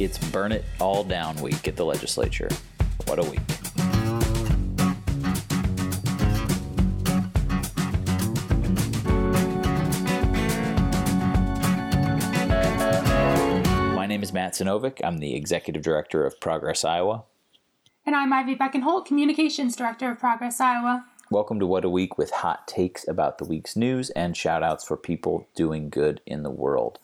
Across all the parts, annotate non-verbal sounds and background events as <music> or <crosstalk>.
It's Burn It All Down week at the legislature. What a week. My name is Matt Sinovic. I'm the executive director of Progress Iowa. And I'm Ivy Beckenholt, Communications Director of Progress Iowa. Welcome to What a Week with hot takes about the week's news and shout outs for people doing good in the world.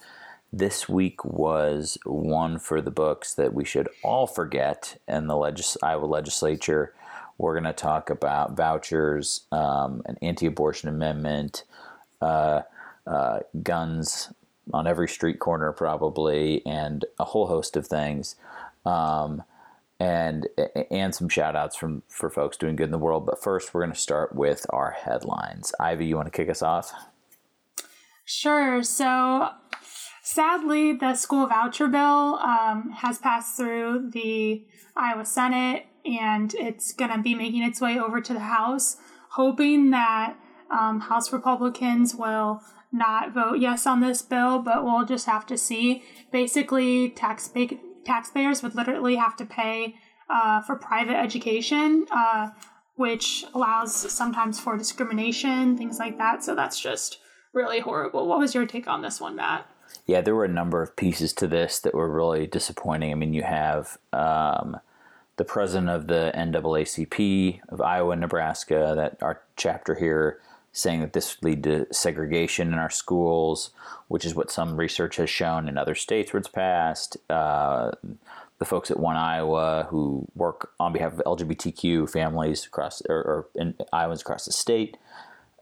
This week was one for the books that we should all forget in the legis- Iowa legislature. We're going to talk about vouchers, um, an anti abortion amendment, uh, uh, guns on every street corner, probably, and a whole host of things. Um, and and some shout outs from for folks doing good in the world. But first, we're going to start with our headlines. Ivy, you want to kick us off? Sure. So, sadly, the school voucher bill um, has passed through the Iowa Senate, and it's going to be making its way over to the House. Hoping that um, House Republicans will not vote yes on this bill, but we'll just have to see. Basically, taxpayer taxpayers would literally have to pay uh, for private education, uh, which allows sometimes for discrimination, things like that. So that's just really horrible. What was your take on this one, Matt? Yeah, there were a number of pieces to this that were really disappointing. I mean, you have um, the president of the NAACP of Iowa and Nebraska, that our chapter here, saying that this would lead to segregation in our schools, which is what some research has shown in other states where it's passed. Uh, the folks at One Iowa who work on behalf of LGBTQ families across or, or in Iowans across the state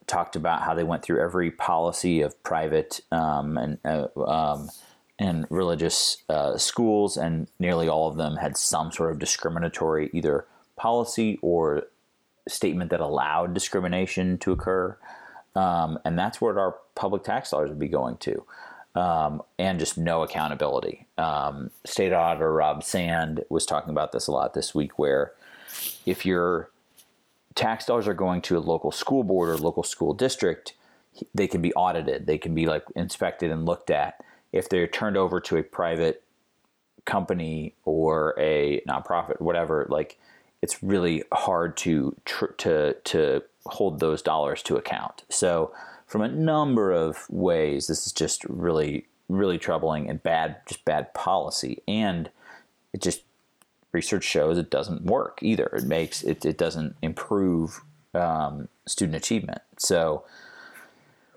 talked about how they went through every policy of private um, and uh, um, and religious uh, schools, and nearly all of them had some sort of discriminatory either policy or statement that allowed discrimination to occur. Um, and that's where our public tax dollars would be going to. Um, and just no accountability. Um, State Auditor Rob Sand was talking about this a lot this week, where if your tax dollars are going to a local school board or local school district, they can be audited, they can be like inspected and looked at. If they're turned over to a private company or a nonprofit, whatever, like it's really hard to tr- to to hold those dollars to account. So from a number of ways, this is just really really troubling and bad, just bad policy, and it just research shows it doesn't work either. It makes it it doesn't improve um, student achievement. So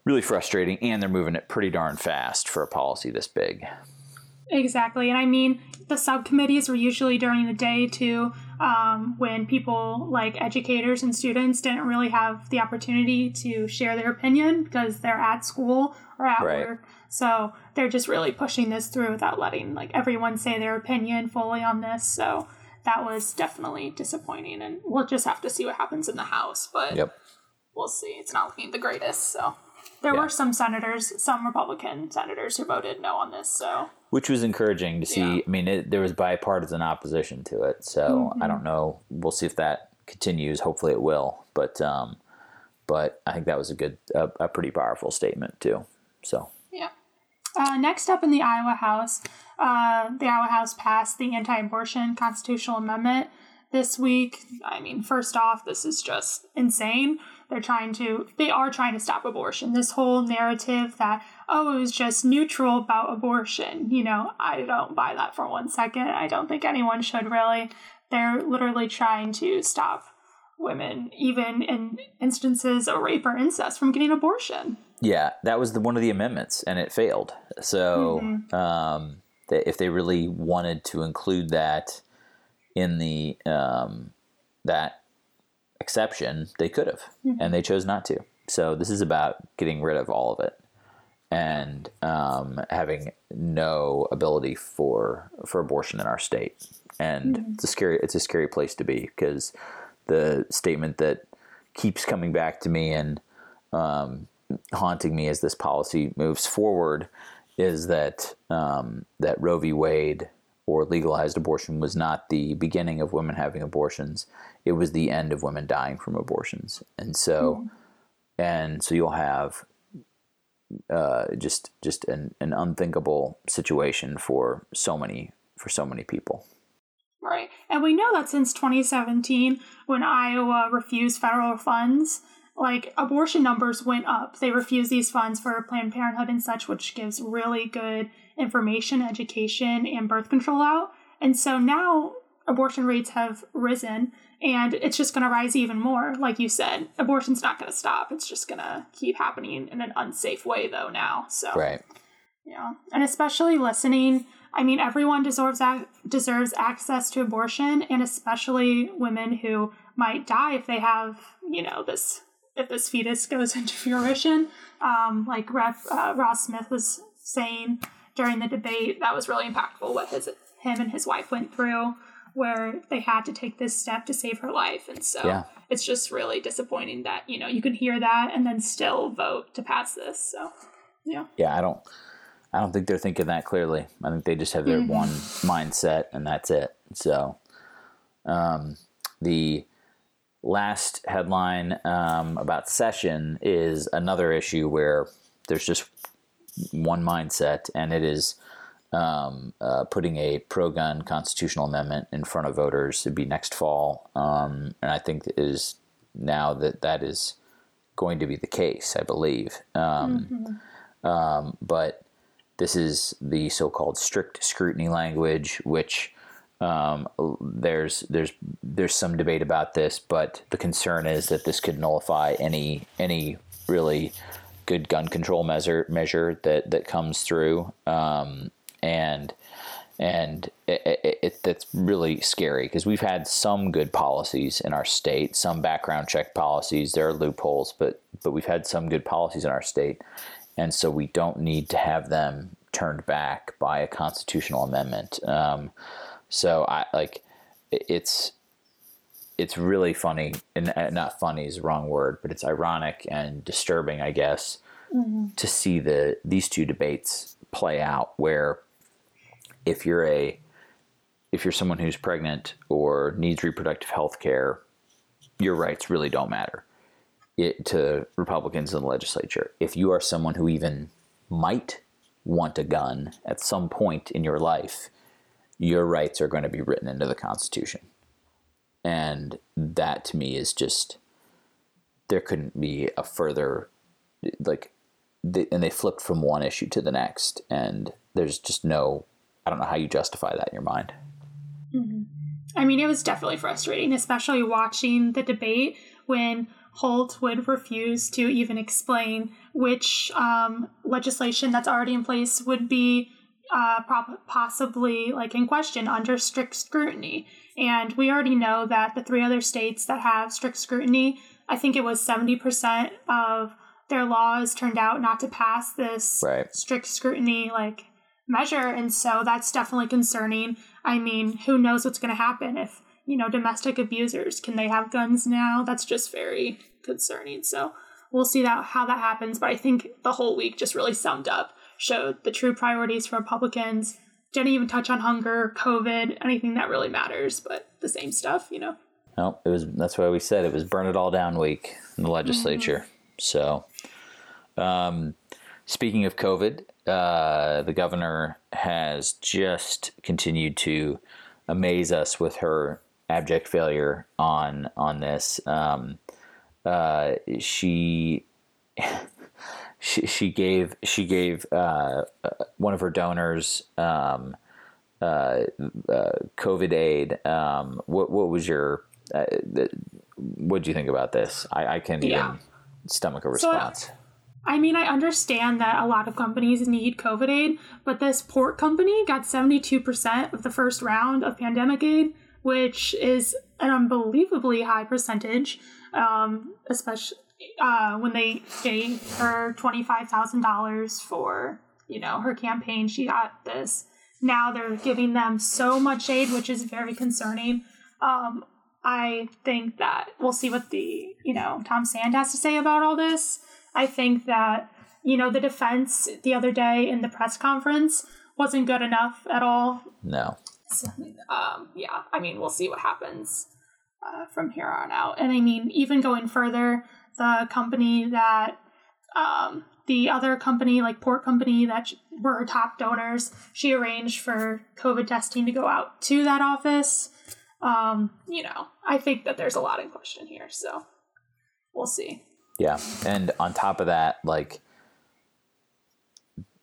really frustrating, and they're moving it pretty darn fast for a policy this big. Exactly, and I mean the subcommittees were usually during the day too, um, when people like educators and students didn't really have the opportunity to share their opinion because they're at school or at Right. work. So they're just really pushing this through without letting like everyone say their opinion fully on this. So that was definitely disappointing, and we'll just have to see what happens in the House. But Yep. we'll see. It's not looking the greatest. So there Yeah. were some senators, some Republican senators who voted no on this. So which was encouraging to see. Yeah. I mean, it, there was bipartisan opposition to it, so I don't know. We'll see if that continues. Hopefully, it will. But um, but I think that was a good, a, a pretty powerful statement too. So Yeah. Uh, next up in the Iowa House, uh, the Iowa House passed the anti abortion constitutional amendment this week. I mean, first off, this is just insane. They're trying to, they are trying to stop abortion. This whole narrative that, oh, it was just neutral about abortion, you know, I don't buy that for one second. I don't think anyone should really. They're literally trying to stop women, even in instances of rape or incest, from getting abortion. yeah, that was the one of the amendments, and it failed. So um, if they really wanted to include that in the um, that exception, they could have, and they chose not to. So this is about getting rid of all of it and um, having no ability for for abortion in our state. And it's a scary it's a scary place to be because the statement that keeps coming back to me and um, haunting me as this policy moves forward is that um, that Roe v. Wade or legalized abortion was not the beginning of women having abortions; it was the end of women dying from abortions. And so, and so you'll have uh, just just an, an unthinkable situation for so many for so many people. Right. And we know that since 2017, when Iowa refused federal funds, like abortion numbers went up. They refused these funds for Planned Parenthood and such, which gives really good information, education, and birth control out. And so now abortion rates have risen and it's just going to rise even more. Like you said, abortion's not going to stop. It's just going to keep happening in an unsafe way, though, now. So, right. Yeah. And especially listening. I mean, everyone deserves deserves access to abortion, and especially women who might die if they have, you know, this if this fetus goes <laughs> into fruition. Um, like Ref, uh, Ross Smith was saying during the debate, that was really impactful. What his him and his wife went through where they had to take this step to save her life. And so yeah. it's just really disappointing that, you know, you can hear that and then still vote to pass this. So, yeah. Yeah, I don't I don't think they're thinking that clearly. I think they just have their mm-hmm. one mindset and that's it. So, um, the last headline um, about session is another issue where there's just one mindset and it is um, uh, putting a pro gun constitutional amendment in front of voters to be next fall. Um, and I think it is now that that is going to be the case, I believe. Um, mm-hmm. Um, but this is the so called strict scrutiny language, which um, there's there's there's some debate about this, but the concern is that this could nullify any any really good gun control measure measure that that comes through. Um, and and it, that's really scary because we've had some good policies in our state, some background check policies. There are loopholes, but but we've had some good policies in our state, and so we don't need to have them turned back by a constitutional amendment. Um, so I like it's it's really funny and not funny is the wrong word, but it's ironic and disturbing, I guess, mm-hmm. to see the these two debates play out where if you're a if you're someone who's pregnant or needs reproductive health care, your rights really don't matter it, to Republicans in the legislature. If you are someone who even might want a gun at some point in your life, your rights are going to be written into the Constitution. And that to me is just, there couldn't be a further, like, and they flipped from one issue to the next. And there's just no I don't know how you justify that in your mind. Mm-hmm. I mean, it was definitely frustrating, especially watching the debate when Holt would refuse to even explain which um, legislation that's already in place would be uh, possibly like in question under strict scrutiny. And we already know that the three other states that have strict scrutiny, I think it was 70% of their laws turned out not to pass this right. strict scrutiny like measure. And so that's definitely concerning. I mean, who knows what's going to happen if, you know, domestic abusers, can they have guns now? That's just very concerning. So we'll see that how that happens. But I think the whole week just really summed up, showed the true priorities for Republicans. Didn't even touch on hunger, COVID, anything that really matters, but the same stuff, you know. No, it was that's why we said it was burn it all down week in the legislature. Mm-hmm. So um, speaking of COVID, uh, the governor has just continued to amaze us with her abject failure on on this. Um, uh, she, <laughs> she she gave she gave uh, uh one of her donors um, uh, COVID aid. Um, what what was your what do you think about this? I, I can't even stomach a response. So, I mean, I understand that a lot of companies need COVID aid, but this port company got 72% of the first round of pandemic aid, which is an unbelievably high percentage, um, especially uh, when they gave her $25,000 for, you know, her campaign. She got this. Now they're giving them so much aid, which is very concerning. Um, I think that we'll see what the, you know, Tom Sand has to say about all this. I think that, you know, the defense the other day in the press conference wasn't good enough at all. No. So, um, yeah, I mean, we'll see what happens uh, from here on out. And I mean, even going further, the company that um, the other company, like Port Company, that were top donors, she arranged for COVID testing to go out to that office. Um, you know, I think that there's a lot in question here, so we'll see. Yeah, and on top of that, like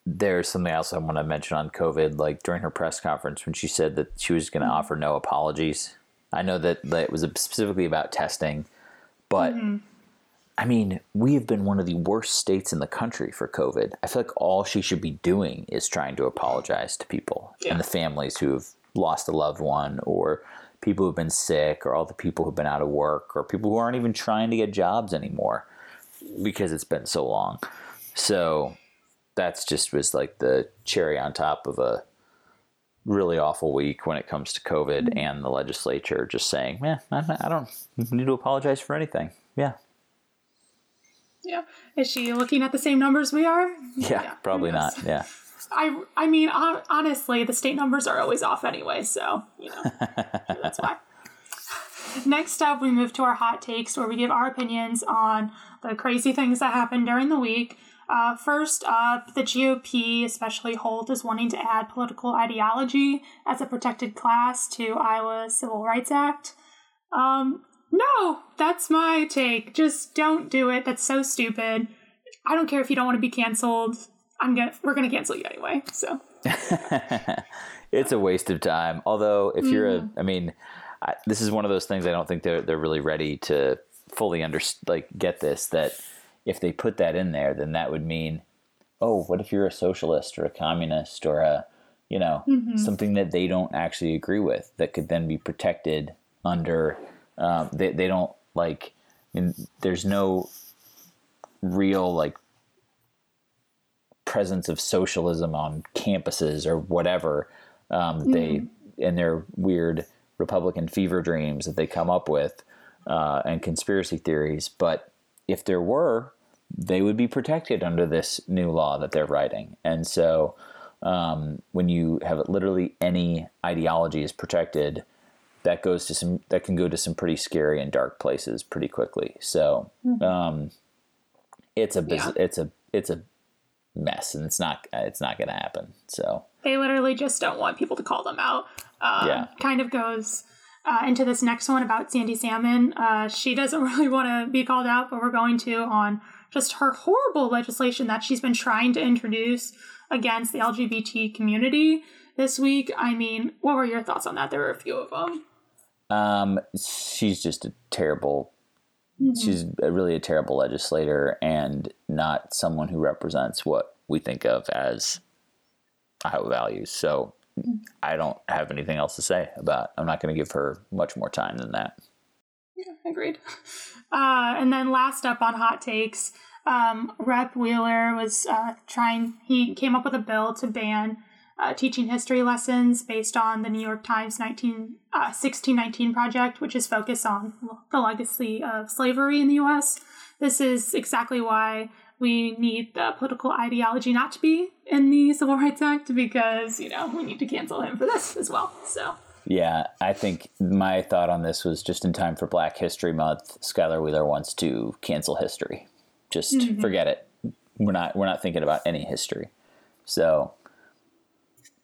there's something else I want to mention on COVID. Like during her press conference, when she said that she was going to mm-hmm. offer no apologies, I know that, that it was specifically about testing, but mm-hmm. I mean, we have been one of the worst states in the country for COVID. I feel like all she should be doing is trying to apologize to people yeah. and the families who have lost a loved one or people who've been sick or all the people who've been out of work or people who aren't even trying to get jobs anymore because it's been so long. So that's just was like the cherry on top of a really awful week when it comes to COVID mm-hmm. and the legislature just saying, "Yeah, I don't need to apologize for anything." Yeah. Yeah. Is she looking at the same numbers we are? Yeah, yeah probably not. Yeah. I I mean, honestly, the state numbers are always off anyway, so you know <laughs> that's why. Next up, we move to our hot takes, where we give our opinions on the crazy things that happened during the week. Uh, first up, the GOP, especially Holt, is wanting to add political ideology as a protected class to Iowa's Civil Rights Act. Um, no, that's my take. Just don't do it. That's so stupid. I don't care if you don't want to be canceled. I'm gonna we're gonna cancel you anyway. So <laughs> it's a waste of time. Although if you're mm. a, mm-hmm. Mean, I, this is one of those things I don't think they're they're really ready to fully under like get this that if they put that in there, then that would mean, oh, what if you're a socialist or a communist or a, you know, mm-hmm. something that they don't actually agree with that could then be protected under, um, they, they don't like, I mean, there's no real like presence of socialism on campuses or whatever um, mm-hmm. they in their weird Republican fever dreams that they come up with uh, and conspiracy theories. But if there were, they would be protected under this new law that they're writing. And so um, when you have literally any ideology is protected, that goes to some that can go to some pretty scary and dark places pretty quickly. So mm-hmm. um, it's a yeah. it's a it's a mess, and it's not it's not going to happen. So they literally just don't want people to call them out. Um, yeah, kind of goes uh, into this next one about Sandy Salmon. Uh, she doesn't <laughs> really want to be called out, but we're going to on just her horrible legislation that she's been trying to introduce against the LGBT community this week. I mean, what were your thoughts on that? There were a few of them. Um, she's just a terrible. Mm-hmm. She's really a terrible legislator and not someone who represents what we think of as Iowa values. So I don't have anything else to say about. I'm not going to give her much more time than that. Yeah, agreed. <laughs> Uh, and then last up on hot takes, um, Rep Wheeler was uh, trying. He came up with a bill to ban uh, teaching history lessons based on the New York Times 19, 1619 uh, project, which is focused on the legacy of slavery in the U.S. This is exactly why we need the political ideology not to be in the Civil Rights Act because, you know, we need to cancel him for this as well. So. Yeah, I think my thought on this was just in time for Black History Month. Skyler Wheeler wants to cancel history. Just mm-hmm. forget it. We're not we're not thinking about any history. So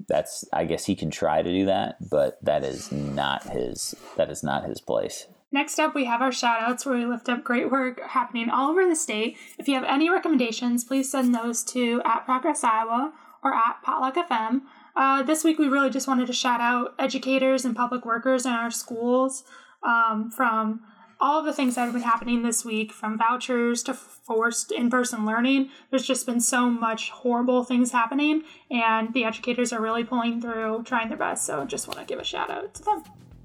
that's I guess he can try to do that, but that is not his that is not his place. Next up, we have our shoutouts where we lift up great work happening all over the state. If you have any recommendations, please send those to at Progress Iowa or at Potluck FM. Uh, this week, we really just wanted to shout out educators and public workers in our schools um, from all the things that have been happening this week, from vouchers to forced in person learning. There's just been so much horrible things happening, and the educators are really pulling through, trying their best. So, I just want to give a shout out to them.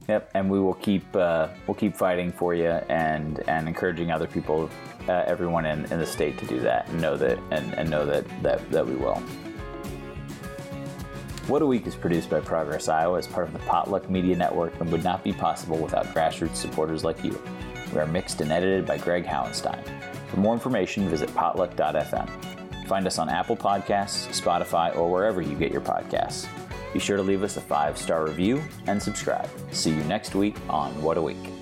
Yep, and we will keep uh, we'll keep fighting for you and and encouraging other people, uh, everyone in, in the state to do that and know that and, and know that, that that we will. What a Week is produced by Progress Iowa as part of the Potluck Media Network and would not be possible without grassroots supporters like you. We are mixed and edited by Greg Howenstein. For more information, visit potluck.fm. Find us on Apple Podcasts, Spotify, or wherever you get your podcasts. Be sure to leave us a five star review and subscribe. See you next week on What a Week.